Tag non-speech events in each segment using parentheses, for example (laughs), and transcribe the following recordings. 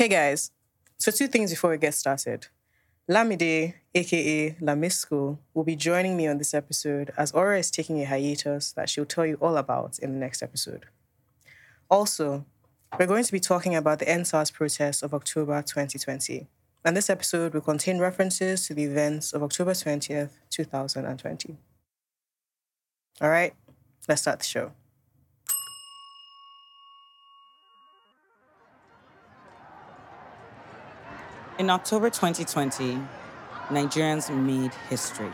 Hey guys, so two things before we get started. Lamide, aka Lamisco, will be joining me on this episode as Aura is taking a hiatus that she'll tell you all about in the next episode. Also, we're going to be talking about the EndSARS protests of October 2020, and this episode will contain references to the events of October 20th, 2020. All right, let's start the show. In October 2020, Nigerians made history.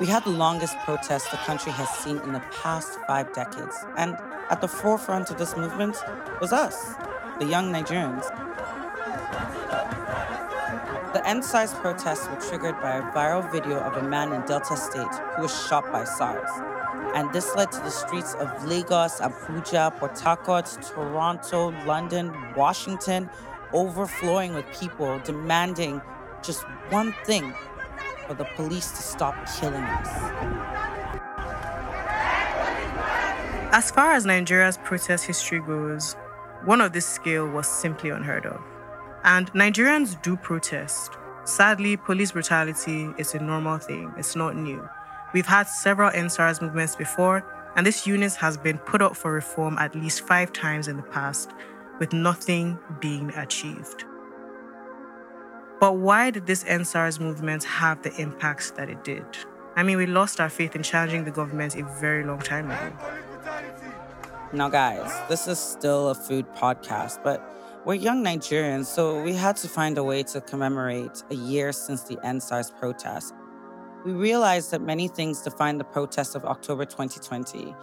We had the longest protest the country has seen in the past five decades. And at the forefront of this movement was us, the young Nigerians. The EndSARS protests were triggered by a viral video of a man in Delta State who was shot by SARS. And this led to the streets of Lagos, Abuja, Port Harcourt, Toronto, London, Washington overflowing with people demanding just one thing for the police to stop killing us. As far as Nigeria's protest history goes, one of this scale was simply unheard of. And Nigerians do protest. Sadly, police brutality is a normal thing, it's not new. We've had several EndSARS movements before, and this unit has been put up for reform at least five times in the past, with nothing being achieved. But why did this EndSARS movement have the impacts that it did? I mean, we lost our faith in challenging the government a very long time ago. Now, guys, this is still a food podcast, but we're young Nigerians, so we had to find a way to commemorate a year since the EndSARS protest. We realized that many things defined the protests of October 2020.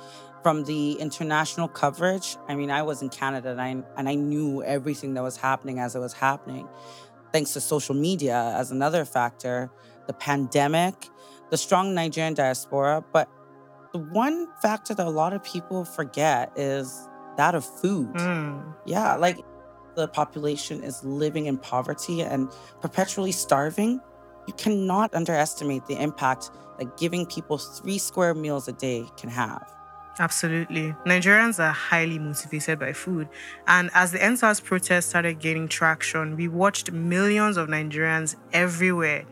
From the international coverage, I mean, I was in Canada and I, and I knew everything that was happening as it was happening. Thanks to social media as another factor, the pandemic, the strong Nigerian diaspora. But the one factor that a lot of people forget is that of food. Mm. Yeah, like the population is living in poverty and perpetually starving. You cannot underestimate the impact that giving people three square meals a day can have. Absolutely. Nigerians are highly motivated by food. And as the EndSARS protest started gaining traction, we watched millions of Nigerians everywhere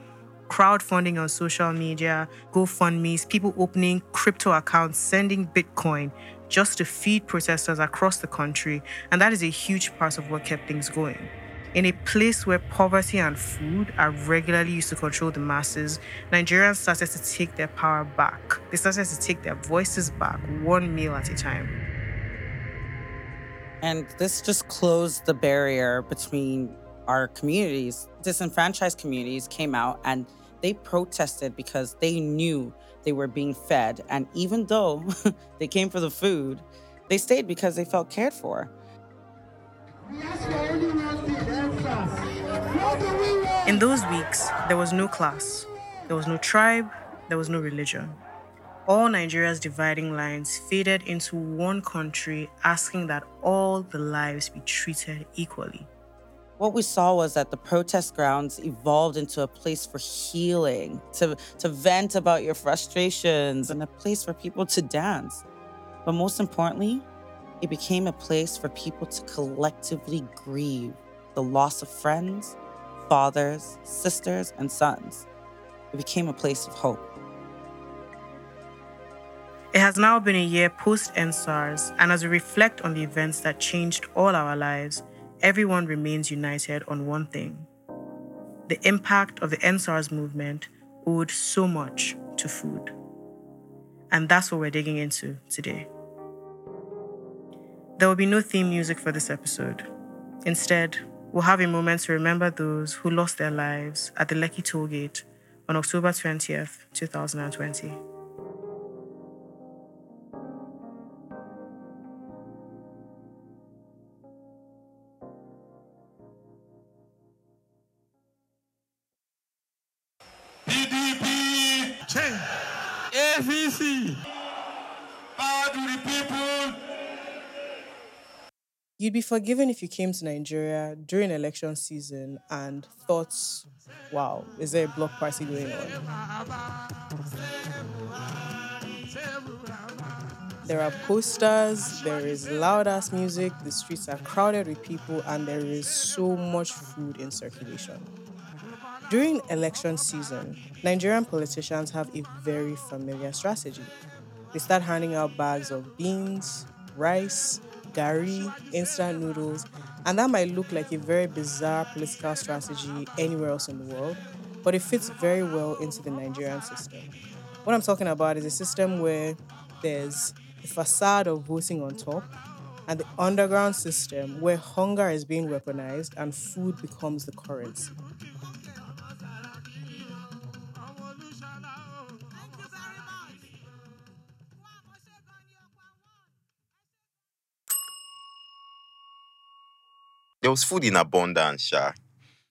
crowdfunding on social media, GoFundMe's, people opening crypto accounts, sending Bitcoin just to feed protesters across the country. And that is a huge part of what kept things going. In a place where poverty and food are regularly used to control the masses, Nigerians started to take their power back. They started to take their voices back, one meal at a time. And this just closed the barrier between our communities. Disenfranchised communities came out and they protested because they knew they were being fed. And even though (laughs) they came for the food, they stayed because they felt cared for. In those weeks, there was no class, there was no tribe, there was no religion. All Nigeria's dividing lines faded into one country, asking that all the lives be treated equally. What we saw was that the protest grounds evolved into a place for healing, to, to vent about your frustrations, and a place for people to dance. But most importantly, it became a place for people to collectively grieve the loss of friends, fathers, sisters, and sons. It became a place of hope. It has now been a year post EndSARS, and as we reflect on the events that changed all our lives, everyone remains united on one thing. The impact of the EndSARS movement owed so much to food. And that's what we're digging into today. There will be no theme music for this episode. Instead, we'll have a moment to remember those who lost their lives at the Lekki toll gate on October 20th, 2020. You'd be forgiven if you came to Nigeria during election season and thought, wow, is there a block party going on? There are posters, there is loud ass music, the streets are crowded with people, and there is so much food in circulation. During election season, Nigerian politicians have a very familiar strategy. They start handing out bags of beans, rice, gari, instant noodles, and that might look like a very bizarre political strategy anywhere else in the world, but it fits very well into the Nigerian system. What I'm talking about is a system where there's a facade of voting on top and the underground system where hunger is being weaponized and food becomes the currency. Was food in abundance, Sha.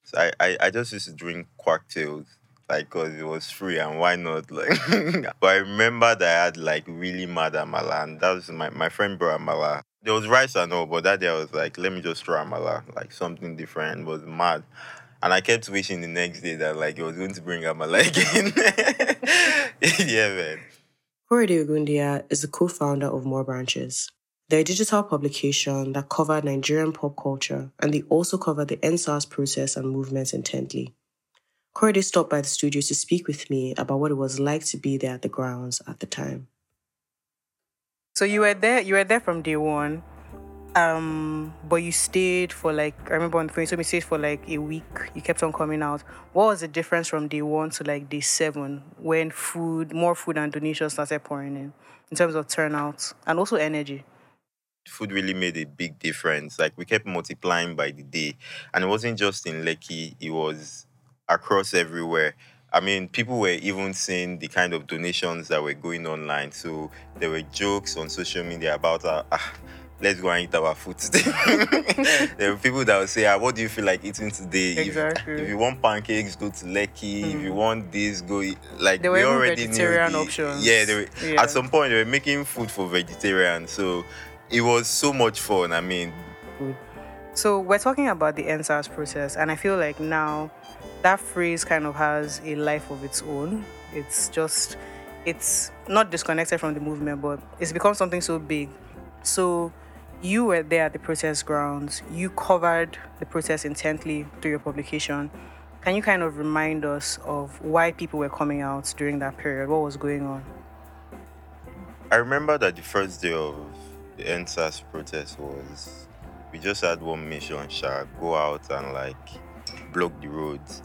So I, I, I just used to drink cocktails, like, because it was free and why not? Like, (laughs) but I remember that I had, like, really mad amala, and that was my, my friend brought amala. There was rice and all, but that day I was like, let me just try amala, like something different. Was mad. And I kept wishing the next day that, like, it was going to bring amala (laughs) again. (laughs) yeah, man. Korede Ogundia is the co-founder of More Branches. They're a digital publication that covered Nigerian pop culture, and they also covered the EndSARS process and movements intently. Korede stopped by the studio to speak with me about what it was like to be there at the grounds at the time. So you were there. You were there from day one, um, but you stayed for like I remember on the phone. Me you stayed for like a week. You kept on coming out. What was the difference from day one to like day seven when food, more food and donations started pouring in, in terms of turnout and also energy? Food really made a big difference. Like we kept multiplying by the day, and it wasn't just in Lekki; it was across everywhere. I mean, people were even seeing the kind of donations that were going online. So there were jokes on social media about, uh, ah, let's go and eat our food today. (laughs) there were people that would say, ah, what do you feel like eating today? Exactly. If, if you want pancakes, go to Lekki. If you want this, go eat. Like There were we already vegetarian knew the, options. Yeah, they were, Yeah. at some point they were making food for vegetarians. So it was so much fun. I mean, So we're talking about the EndSARS process, and I feel like now that phrase kind of has a life of its own. It's just, it's not disconnected from the movement, but it's become something so big. So you were there at the protest grounds. You covered the protest intently through your publication. Can you kind of remind us of why people were coming out during that period? What was going on? I remember that the first day of the EndSARS protest was we just had one mission, Sha, go out and like block the roads.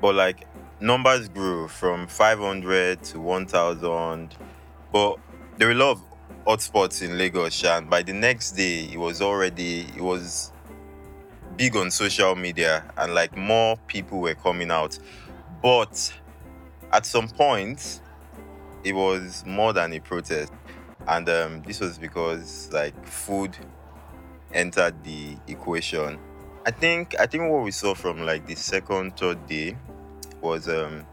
But like numbers grew from 500 to 1,000. But there were a lot of hotspots in Lagos, and by the next day it was already it was big on social media and like more people were coming out. But at some point it was more than a protest and um, this was because like food entered the equation. I think i think what we saw from like the second third day was um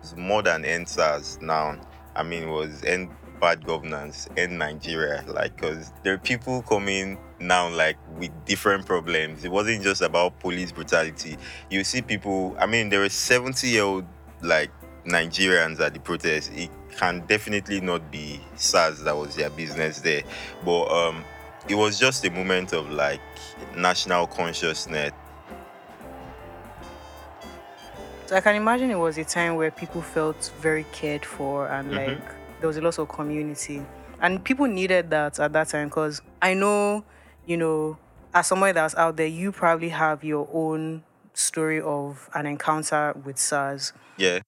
was more than EndSARS now. I mean was end bad governance in nigeria like because there are people coming now like with different problems. It wasn't just about police brutality. You see people i mean there were 70 year old like Nigerians at the protest, it can definitely not be SARS that was their business there. But um, it was just a moment of like national consciousness. So I can imagine it was a time where people felt very cared for and Mhm. like there was a lot of community. And people needed that at that time because I know, you know, as somebody that's out there, you probably have your own story of an encounter with SARS. Yeah.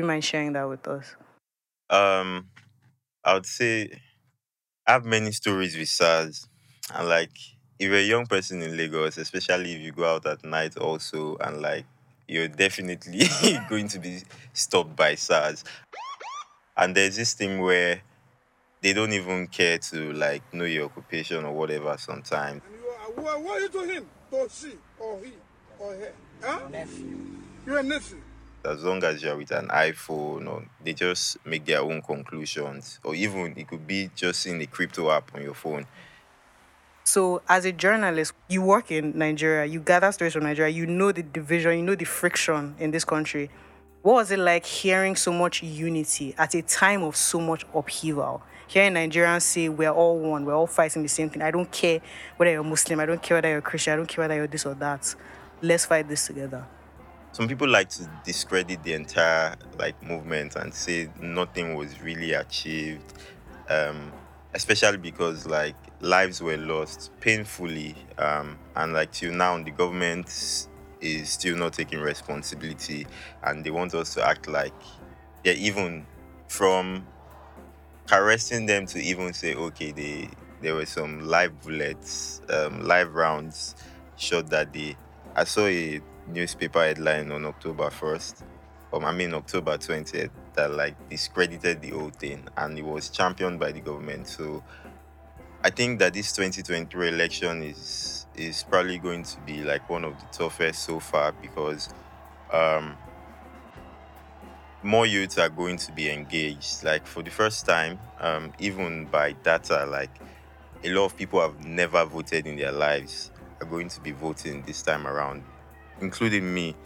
You mind sharing that with us? Um, I would say I have many stories with SARS. And like if you're a young person in Lagos, especially if you go out at night also and like you're definitely (laughs) going to be stopped by SARS. And there's this thing where they don't even care to like know your occupation or whatever sometimes. And you are, what, what are you to him? To she or he or her? Huh? Nephew. You're a nephew. As long as you're with an iPhone or they just make their own conclusions. Or even it could be just in the crypto app on your phone. So, as a journalist, you work in Nigeria, you gather stories from Nigeria, you know the division, you know the friction in this country. What was it like hearing so much unity at a time of so much upheaval? Hearing Nigerians say we're all one, we're all fighting the same thing. I don't care whether you're Muslim, I don't care whether you're Christian, I don't care whether you're this or that. Let's fight this together. Some people like to discredit the entire like movement and say nothing was really achieved. Um, especially because like lives were lost painfully um, and like till now the government is still not taking responsibility and they want us to act like yeah even from caressing them to even say okay they there were some live bullets um, live rounds shot that day i saw a newspaper headline on october 1st um, i mean october 20th that like discredited the whole thing and it was championed by the government so i think that this 2023 election is is probably going to be like one of the toughest so far because um, more youths are going to be engaged. Like for the first time, um, even by data, like a lot of people have never voted in their lives are going to be voting this time around, including me.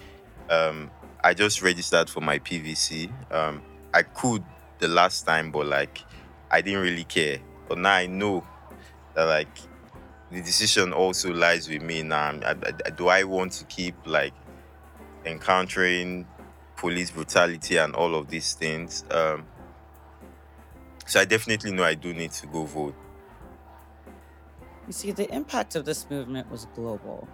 Um, I just registered for my PVC. Um, I could the last time, but like I didn't really care. But now I know that like the decision also lies with me now. I, I, do I want to keep like encountering police brutality and all of these things? Um, so I definitely know I do need to go vote. You see, the impact of this movement was global.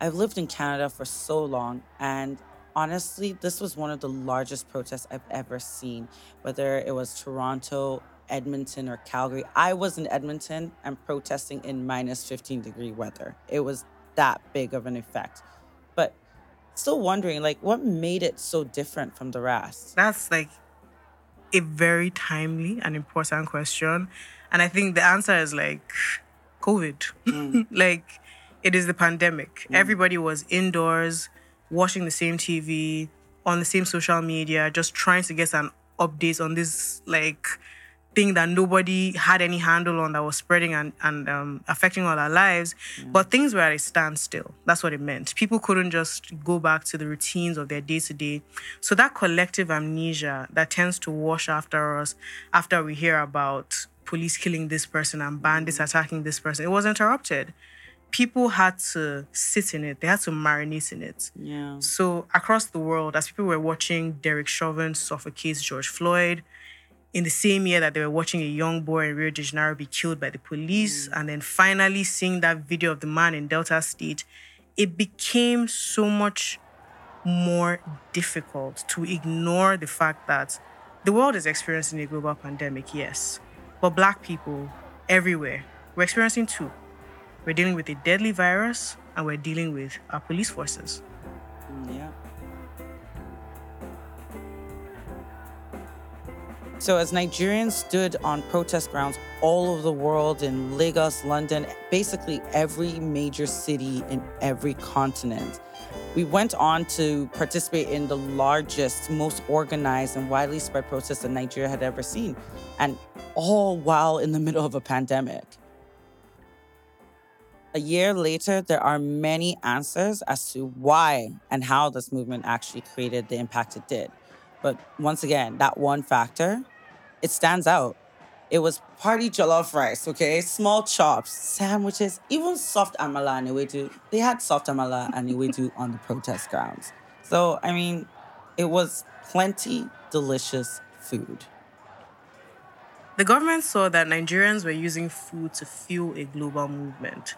I've lived in Canada for so long, and honestly, this was one of the largest protests I've ever seen, whether it was Toronto, Edmonton or Calgary. I was in Edmonton and protesting in minus 15 degree weather. It was that big of an effect. But still wondering, like, what made it so different from the rest? That's like a very timely and important question. And I think the answer is like COVID. Mm. (laughs) like, it is the pandemic. Mm. Everybody was indoors, watching the same TV, on the same social media, just trying to get an update on this, like, thing that nobody had any handle on that was spreading and, and um, affecting all our lives. Mm. But things were at a standstill. That's what it meant. People couldn't just go back to the routines of their day to day. So that collective amnesia that tends to wash after us after we hear about police killing this person and bandits attacking this person, it was interrupted. People had to sit in it. They had to marinate in it. Yeah. So across the world, as people were watching Derek Chauvin suffocate George Floyd, in the same year that they were watching a young boy in Rio de Janeiro be killed by the police, mm. and then finally seeing that video of the man in Delta State, it became so much more difficult to ignore the fact that the world is experiencing a global pandemic, yes, but Black people everywhere, we're experiencing two. We're dealing with a deadly virus, and we're dealing with our police forces. Mm, yeah. So, as Nigerians stood on protest grounds all over the world in Lagos, London, basically every major city in every continent, we went on to participate in the largest, most organized, and widely spread protest that Nigeria had ever seen, and all while in the middle of a pandemic. A year later, there are many answers as to why and how this movement actually created the impact it did. But once again, that one factor, it stands out. It was party jollof rice, okay? Small chops, sandwiches, even soft amala and. They had soft amala and (laughs) on the protest grounds. So, I mean, it was plenty delicious food. The government saw that Nigerians were using food to fuel a global movement.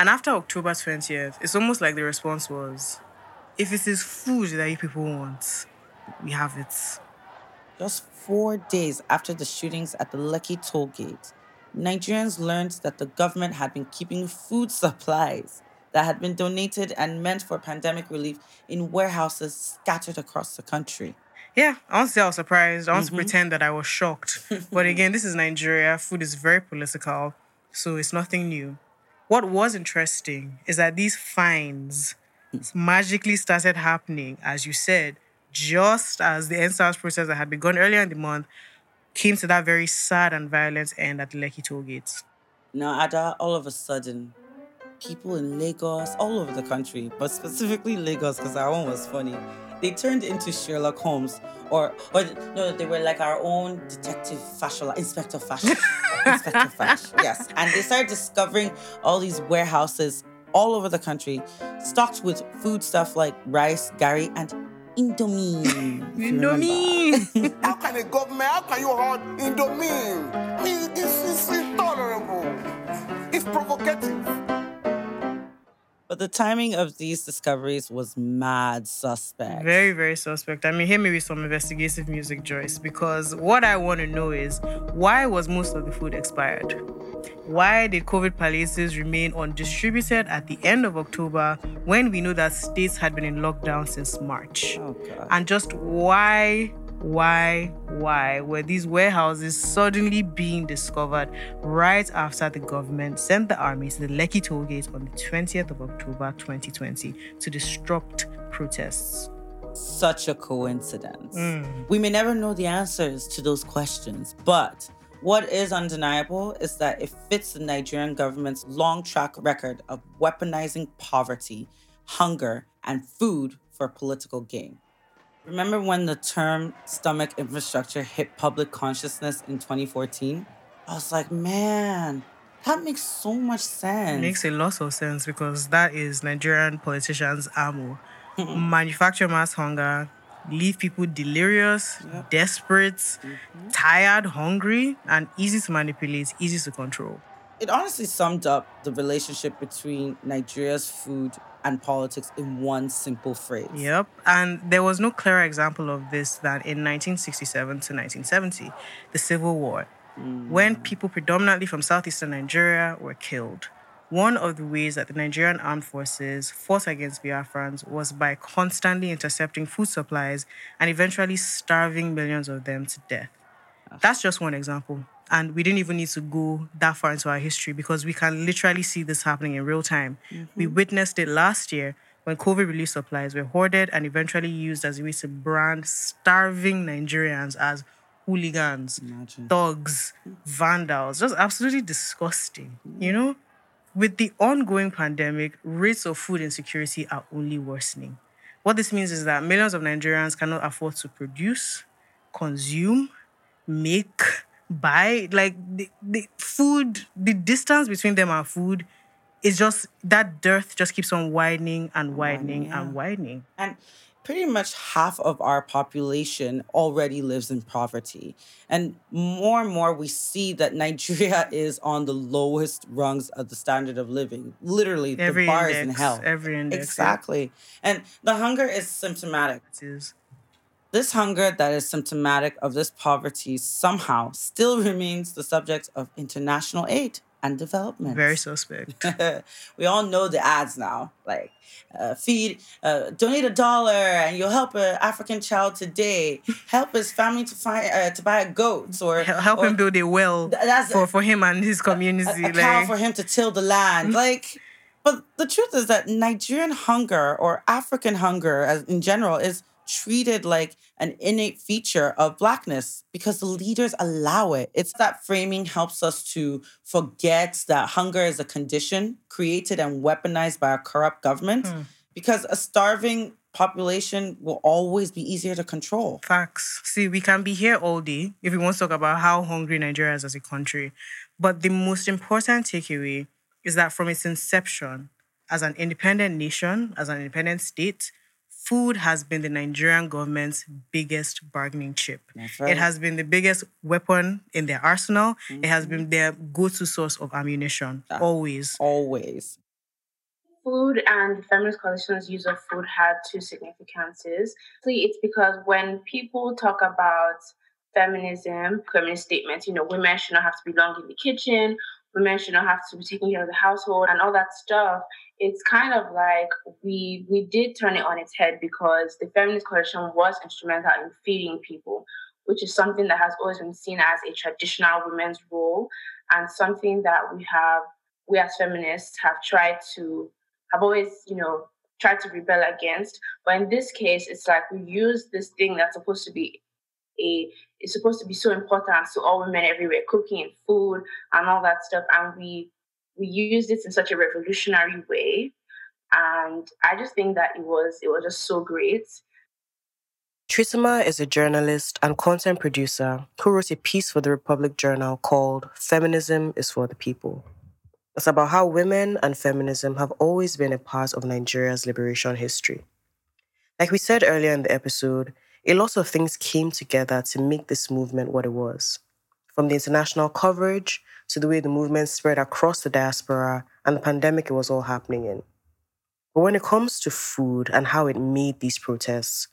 And after October 20th, it's almost like the response was if it is food that you people want, we have it. Just four days after the shootings at the Lekki toll gate, Nigerians learned that the government had been keeping food supplies that had been donated and meant for pandemic relief in warehouses scattered across the country. Yeah, I want to say I was surprised. I want mm-hmm. to pretend that I was shocked. but again, this is Nigeria. Food is very political, so it's nothing new. What was interesting is that these fines mm. magically started happening, as you said, just as the EndSARS process that had begun earlier in the month came to that very sad and violent end at the Lekki toll gates. Now, Ada, all of a sudden, people in Lagos, all over the country, but specifically Lagos, because that one was funny, they turned into Sherlock Holmes, or or no, they were like our own detective fashola, Inspector Fash, (laughs) Inspector Fash. Yes, and they started discovering all these warehouses all over the country, stocked with food stuff like rice, gari, and Indomie. (laughs) if you remember. Indomie. (laughs) How can a government, how can you hold Indomine? I mean, this is intolerable. It's provocative. But the timing of these discoveries was mad suspect. Very, very suspect. I mean, here may be some investigative music, Joyce, because what I want to know is why was most of the food expired? Why did COVID palliatives remain undistributed at the end of October when we know that states had been in lockdown since March? Oh. And just why, why, why were these warehouses suddenly being discovered right after the government sent the army to the Lekki toll gate on the 20th of October 2020 to disrupt protests? Such a coincidence. Mm. We may never know the answers to those questions, but what is undeniable is that it fits the Nigerian government's long track record of weaponizing poverty, hunger, and food for political gain. Remember when the term stomach infrastructure hit public consciousness in 2014? I was like, man, that makes so much sense. It makes a lot of sense because that is Nigerian politicians' ammo. Manufacture mass hunger, leave people delirious, Yep. desperate, mm-hmm. tired, hungry, and easy to manipulate, easy to control. It honestly summed up the relationship between Nigeria's food and politics in one simple phrase. Yep. And there was no clearer example of this than in 1967 to 1970, the Civil War, mm. when people predominantly from southeastern Nigeria were killed. One of the ways that the Nigerian armed forces fought against Biafrans was by constantly intercepting food supplies and eventually starving millions of them to death. That's just one example. And we didn't even need to go that far into our history because we can literally see this happening in real time. Mm-hmm. We witnessed it last year when COVID relief supplies were hoarded and eventually used as a way to brand starving Nigerians as hooligans, Imagine. thugs, vandals. Just absolutely disgusting, you mm. know? With the ongoing pandemic, rates of food insecurity are only worsening. What this means is that millions of Nigerians cannot afford to produce, consume, make, buy. Like the, the food, the distance between them and food is just that dearth just keeps on widening and widening yeah. and widening. And pretty much half of our population already lives in poverty. And more and more, we see that Nigeria (laughs) is on the lowest rungs of the standard of living. Literally, Every the bar is in hell. every index, yeah. Exactly. And the hunger is symptomatic. It is. This hunger that is symptomatic of this poverty somehow still remains the subject of international aid and development. Very suspect. (laughs) we all know the ads now. Like, uh, feed, uh, donate a dollar and you'll help an African child today. Help his family to find uh, to buy a goat or Help or him build a well Th- that's- for, for him and his community. a, a cow like- for him to till the land. Like, but the truth is that Nigerian hunger or African hunger, as in general, is treated like an innate feature of blackness because the leaders allow it. It's that framing helps us to forget that hunger is a condition created and weaponized by a corrupt government hmm. because a starving population will always be easier to control. Facts. See, we can be here all day if we want to talk about how hungry Nigeria is as a country. But the most important takeaway is that from its inception, as an independent nation, as an independent state, food has been the Nigerian government's biggest bargaining chip. Right. It has been the biggest weapon in their arsenal. It has been mm-hmm. their go to source of ammunition, Yeah. always. Always. food and the feminist coalition's use of food had two significances. Firstly, It's because when people talk about feminism, feminist statements, you know, women should not have to be long in the kitchen, women should not have to be taking care of the household and all that stuff. It's kind of like we we did turn it on its head because the feminist coalition was instrumental in feeding people, which is something that has always been seen as a traditional women's role and something that we have we as feminists have tried to have always, you know, tried to rebel against. But in this case, it's like we use this thing that's supposed to be a it's supposed to be so important to all women everywhere, cooking and food and all that stuff, and we we used it in such a revolutionary way. And I just think that it was it was just so great. Trisima is a journalist and content producer who wrote a piece for the Republic Journal called Feminism is for the People. It's about how women and feminism have always been a part of Nigeria's liberation history. Like we said earlier in the episode, a lot of things came together to make this movement what it was. From the international coverage to the way the movement spread across the diaspora and the pandemic it was all happening in. But when it comes to food and how it made these protests,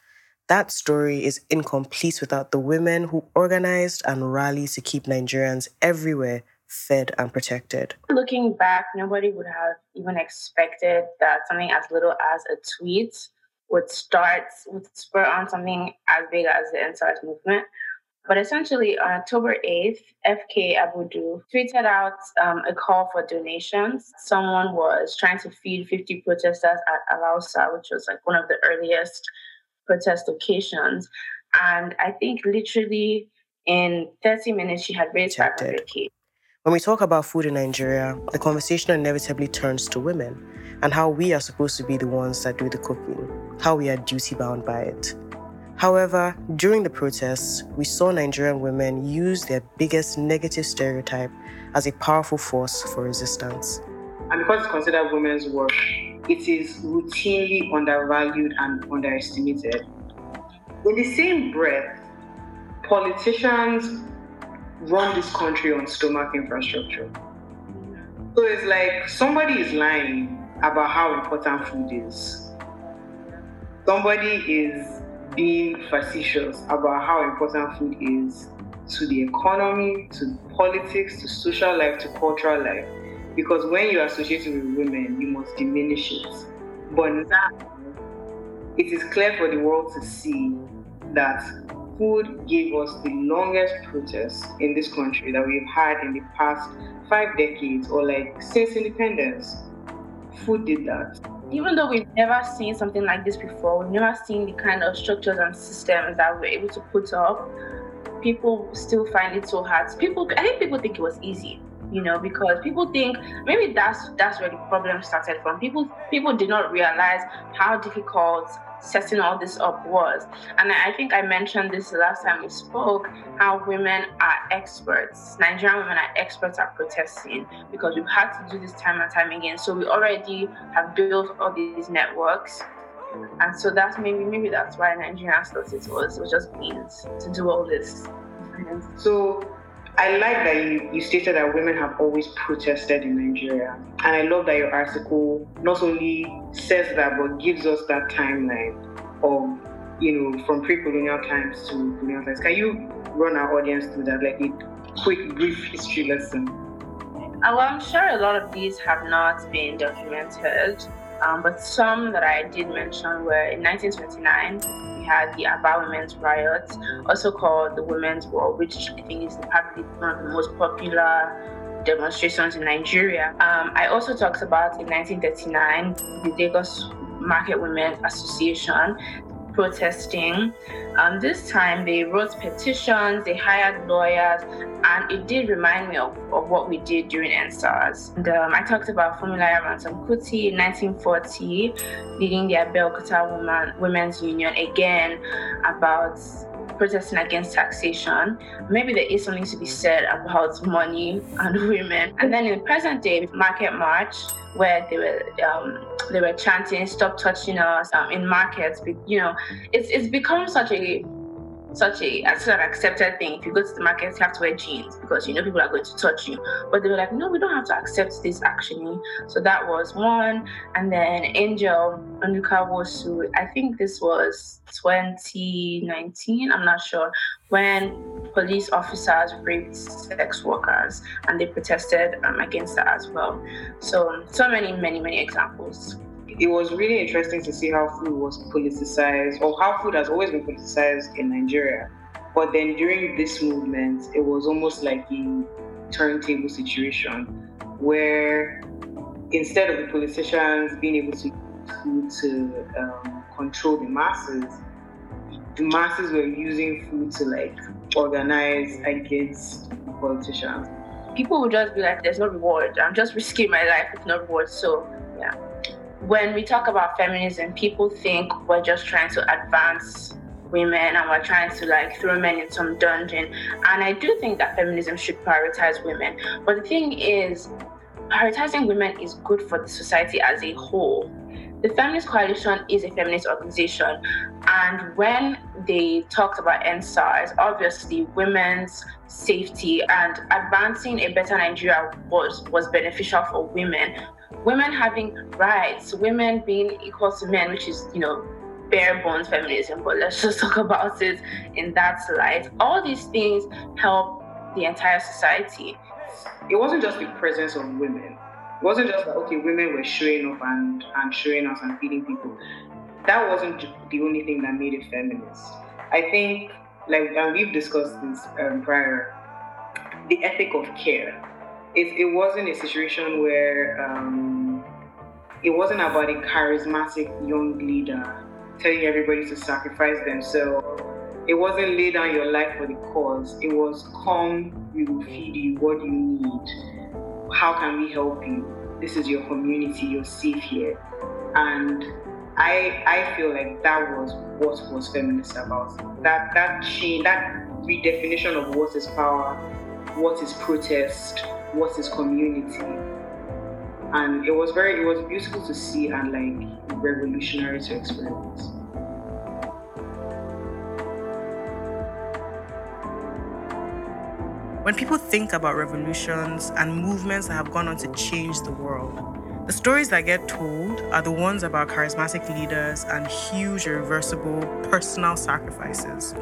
that story is incomplete without the women who organized and rallied to keep Nigerians everywhere fed and protected. Looking back, nobody would have even expected that something as little as a tweet would start, would spur on something as big as the EndSARS movement. But essentially, on October 8th, FK Abudu tweeted out um, a call for donations. Someone was trying to feed 50 protesters at Alausa, which was like one of the earliest protest locations. And I think literally in 30 minutes, she had raised 500k. When we talk about food in Nigeria, the conversation inevitably turns to women and how we are supposed to be the ones that do the cooking, how we are duty bound by it. However, during the protests, we saw Nigerian women use their biggest negative stereotype as a powerful force for resistance. And because it's considered women's work, it is routinely undervalued and underestimated. In the same breath, politicians run this country on stomach infrastructure. So it's like somebody is lying about how important food is. Somebody is being facetious about how important food is to the economy, to politics, to social life, to cultural life. Because when you associate with women, you must diminish it. But now, it is clear for the world to see that food gave us the longest protest in this country that we've had in the past five decades or like since independence. Food did that even though we've never seen something like this before, we've never seen the kind of structures and systems that we're able to put up, people still find it so hard. People, I think people think it was easy, you know, because people think maybe that's that's where the problem started from. People people did not realize how difficult setting all this up was. And I think I mentioned this the last time we spoke how women are experts. Nigerian women are experts at protesting because we've had to do this time and time again. So we already have built all these networks. And so that's maybe maybe that's why Nigerians thought it was it was just means to do all this. So I like that you, you stated that women have always protested in Nigeria. And I love that your article not only says that, but gives us that timeline of, you know, from pre colonial times to colonial times. Can you run our audience through that, like a quick, brief history lesson? Well, I'm sure a lot of these have not been documented, um, but some that I did mention were in 1929 we had the Aba Women's Riot, also called the Women's War, which I think is probably one of the most popular demonstrations in Nigeria. Um, I also talked about in 1939 the Lagos Market Women Association protesting. Um, this time they wrote petitions, they hired lawyers, and it did remind me of, of what we did during EndSARS. And um, I talked about Funmilayo Ransome Kuti in 1940, leading the Abeokuta Woman, Women's Union, again about protesting against taxation. Maybe there is something to be said about money and women. And then in the present day, Market March, where they were um, they were chanting "Stop touching us" um, in markets. You know, it's it's become such a such a sort of accepted thing. If you go to the market, you have to wear jeans because you know people are going to touch you. But they were like, no, we don't have to accept this actually. So that was one. And then Angel Onuka Wosu, I think this was 2019, I'm not sure, when police officers raped sex workers and they protested um, against that as well. So, so many, many, many examples it was really interesting to see how food was politicized, or how food has always been politicized in Nigeria. But then during this movement, it was almost like a turntable situation where instead of the politicians being able to food to um, control the masses, the masses were using food to like organize against politicians. People would just be like, "There's no reward. I'm just risking my life with no reward." So when we talk about feminism, people think we're just trying to advance women and we're trying to like throw men in some dungeon. And I do think that feminism should prioritize women. But the thing is, prioritizing women is good for the society as a whole. The Feminist Coalition is a feminist organization, and when they talked about EndSARS, obviously women's safety and advancing a better Nigeria was, was beneficial for women. Women having rights, women being equal to men, which is, you know, bare bones feminism, but let's just (laughs) talk about it in that light. All these things help the entire society. It wasn't just the presence of women it wasn't just that okay, women were showing up and, and showing us and feeding people. That wasn't the only thing that made it feminist. I think, like, and we've discussed this um, prior, the ethic of care. It, it wasn't a situation where um, it wasn't about a charismatic young leader telling everybody to sacrifice themselves. It wasn't lay down your life for the cause. It was come, we will feed you. What you need? how can we help you? This is your community, you're safe here. And I I feel like that was what was feminist about. That that change, that redefinition of what is power, what is protest, what is community. And it was very it was beautiful to see and like revolutionary to experience. When people think about revolutions and movements that have gone on to change the world, the stories that get told are the ones about charismatic leaders and huge, irreversible personal sacrifices.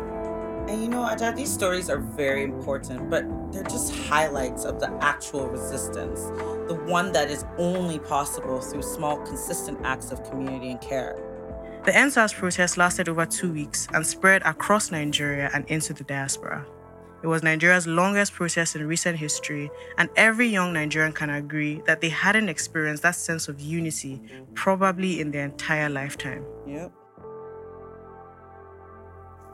And you know, Aja, these stories are very important, but they're just highlights of the actual resistance, the one that is only possible through small, consistent acts of community and care. The EndSARS protest lasted over two weeks and spread across Nigeria and into the diaspora. It was Nigeria's longest protest in recent history, and every young Nigerian can agree that they hadn't experienced that sense of unity probably in their entire lifetime. Yep.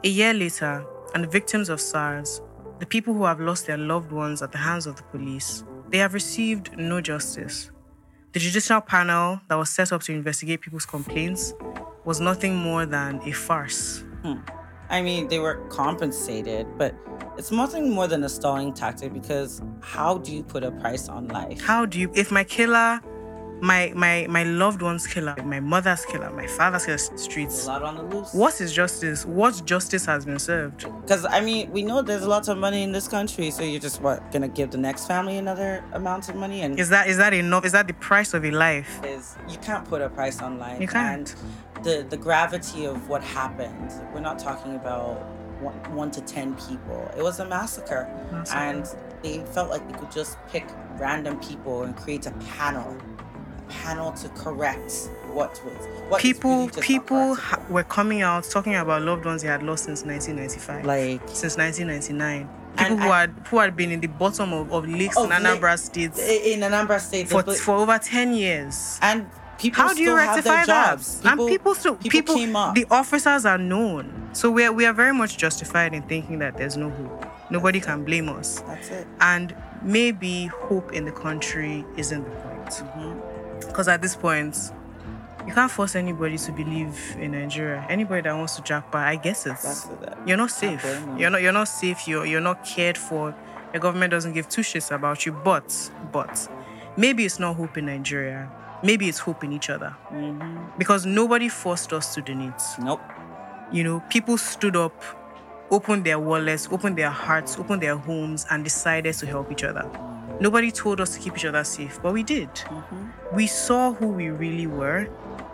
A year later, and the victims of SARS, the people who have lost their loved ones at the hands of the police, they have received no justice. The judicial panel that was set up to investigate people's complaints was nothing more than a farce. Hmm. I mean, they were compensated, but it's nothing more than a stalling tactic because how do you put a price on life? How do you, if my killer, my my my loved one's killer, my mother's killer, my father's killer, streets, a lot on the loose. What is justice? What justice has been served? Because I mean, we know there's lots of money in this country, so you're just what gonna give the next family another amount of money? And is that is that enough? Is that the price of a life? Is you can't put a price on life. You can't. And the the gravity of what happened. We're not talking about one, one to ten people. It was a massacre, massacre, and they felt like they could just pick random people and create a panel, panel to correct what was what people people ha- were coming out talking about loved ones they had lost since 1995 like since 1999 people who had who had been in the bottom of, of lakes in Anambra State in Anambra State for, for over 10 years and people how do you rectify that? People, and people still people, people the officers are known. So we are, we are very much justified in thinking that there's no hope. Nobody That's can blame us. That's it. And maybe hope in the country isn't the point. Mm-hmm. Because at this point, you can't force anybody to believe in Nigeria. Anybody that wants to jackpot, I guess it's you're not safe. You're not you're not safe. You're you're not cared for. The government doesn't give two shits about you. But but maybe it's not hope in Nigeria maybe it's hope in each other. Mm-hmm. Because nobody forced us to donate. Nope. You know, people stood up, opened their wallets, opened their hearts, opened their homes, and decided to help each other. Nobody told us to keep each other safe, but we did. Mm-hmm. We saw who we really were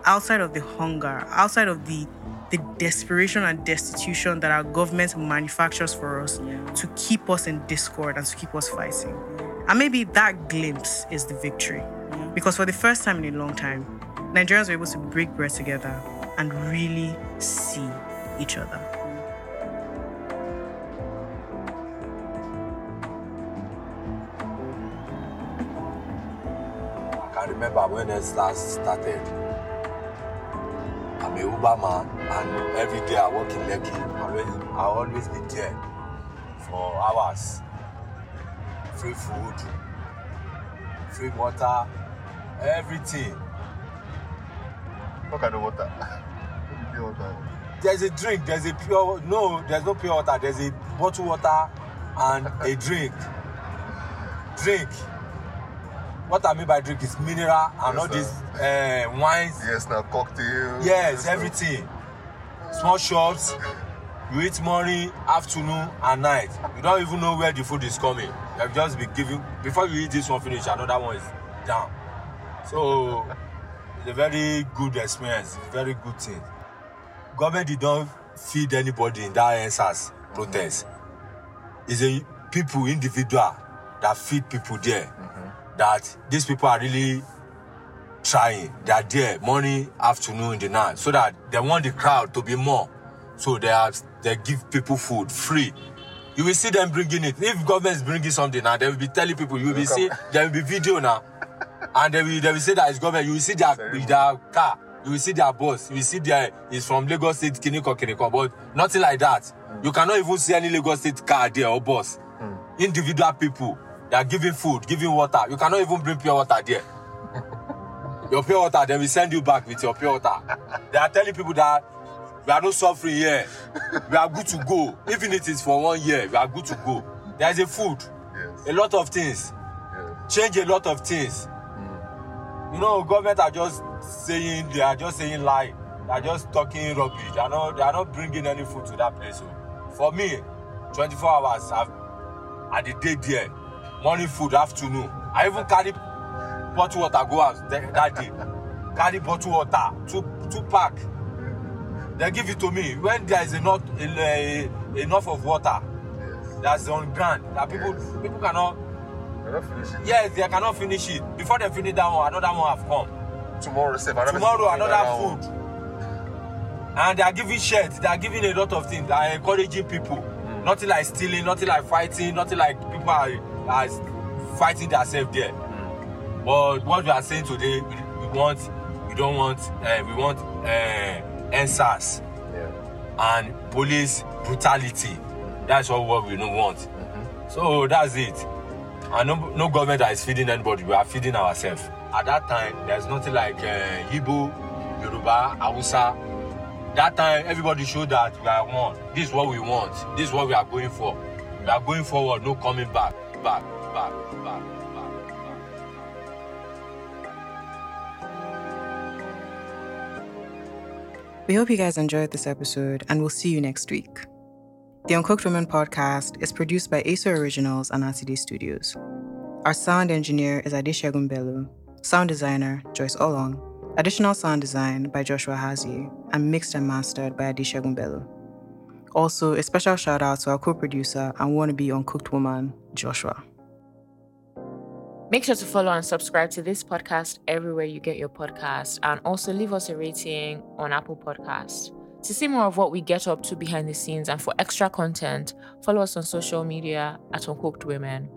outside of the hunger, outside of the the desperation and destitution that our government manufactures for us yeah. to keep us in discord and to keep us fighting. And maybe that glimpse is the victory. Because for the first time in a long time, Nigerians were able to break bread together and really see each other. When it last started. I'm a Uber man, and every day I work in Lekki. I always be there for hours. Free food, free water, everything. What kind of water? (laughs) water? there's a drink, there's a pure no, there's no pure water, there's a bottled water and a drink. Drink. What I mean by drink is mineral and Yes, all these uh, wines. Yes, now cocktail. Yes, everything. Small shops. You eat morning, afternoon, and night. You don't even know where the food is coming. You have just been giving before you eat this one finish, another one is down. So it's a very good experience, very good thing. Government did not feed anybody in that answers protest. It's a people, individual, that feed people there. That these people are really trying. They are there morning, afternoon, in the night, so that they want the crowd to be more. So they are they give people food free. You will see them bringing it. If government is bringing something now, they will be telling people. You will Look see there will be video now, and they will they will say that it's government. You will see their their car. You will see their bus. You will see their it's from Lagos State Kiniko Kiniko, but nothing like that. You cannot even see any Lagos State car there or bus. Hmm. Individual people they are giving food, giving water. You cannot even bring pure water there (laughs) your pure water, they will send you back with your pure water. They are telling people that we are not suffering here. We are good to go. Even if it is for one year, we are good to go. There is a food, Yes. a lot of things, yes. change a lot of things. Hmm. You know, government are just saying they are just saying lie. They are just talking rubbish. They are not they are not bringing any food to that place. So for me, 24 hours I've, at the day there, morning food, afternoon. I even carry bottle water go out that, day. Carry bottle water, two two pack. They give it to me when there is enough enough of water Yes. that's on ground that people Yes. people cannot yes they cannot finish it before they finish that one another one have come Tomorrow, save another tomorrow another one. food and they are giving shirts they are giving a lot of things they are encouraging people nothing like stealing nothing like fighting nothing like people are, are fighting themselves there. But what we are saying today we, we want we don't want uh, we want uh, answers Yeah. and police brutality. That's all what we don't want. So that's it. And no, no government that is feeding anybody we are feeding ourselves. At that time there's nothing like uh, Igbo, Yoruba, Hausa. That time everybody showed that we are one. This is what we want. This is what we are going for. We are going forward no coming back back back back, back. We hope you guys enjoyed this episode and we'll see you next week. The Uncooked Women podcast is produced by ASO Originals and RCD Studios. Our sound engineer is Adeshegun Bello, sound designer Joyce Olong, additional sound design by Joshua Hazi, and mixed and mastered by Adeshegun Bello. Also, a special shout out to our co producer and wannabe Uncooked Woman, Joshua. Make sure to follow and subscribe to this podcast everywhere you get your podcast and also leave us a rating on Apple Podcasts. To see more of what we get up to behind the scenes and for extra content, follow us on social media at Uncooked Women.